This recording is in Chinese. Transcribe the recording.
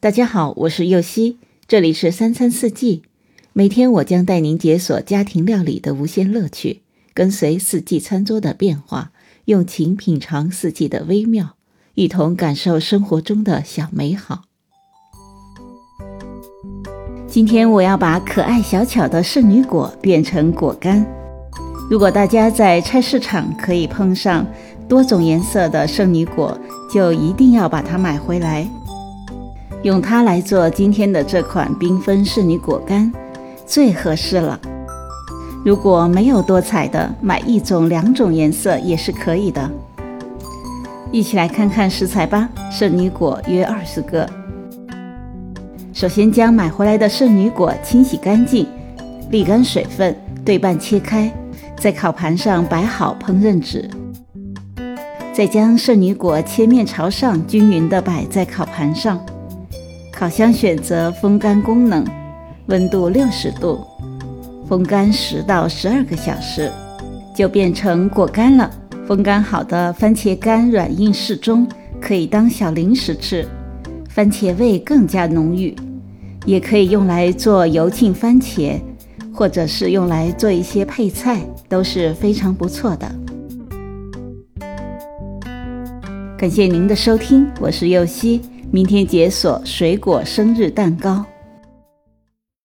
大家好，我是右希，这里是三餐四季。每天我将带您解锁家庭料理的无限乐趣，跟随四季餐桌的变化，用情品尝四季的微妙，一同感受生活中的小美好。今天我要把可爱小巧的圣女果变成果干。如果大家在菜市场可以碰上多种颜色的圣女果，就一定要把它买回来。用它来做今天的这款缤纷圣女果干，最合适了。如果没有多彩的，买一种、两种颜色也是可以的。一起来看看食材吧。圣女果约二十个。首先将买回来的圣女果清洗干净，沥干水分，对半切开，在烤盘上摆好烹饪纸。再将圣女果切面朝上，均匀地摆在烤盘上。烤箱选择风干功能，温度六十度，风干十到十二个小时，就变成果干了。风干好的番茄干软硬适中，可以当小零食吃，番茄味更加浓郁，也可以用来做油浸番茄，或者是用来做一些配菜，都是非常不错的。感谢您的收听，我是右希。明天解锁水果生日蛋糕。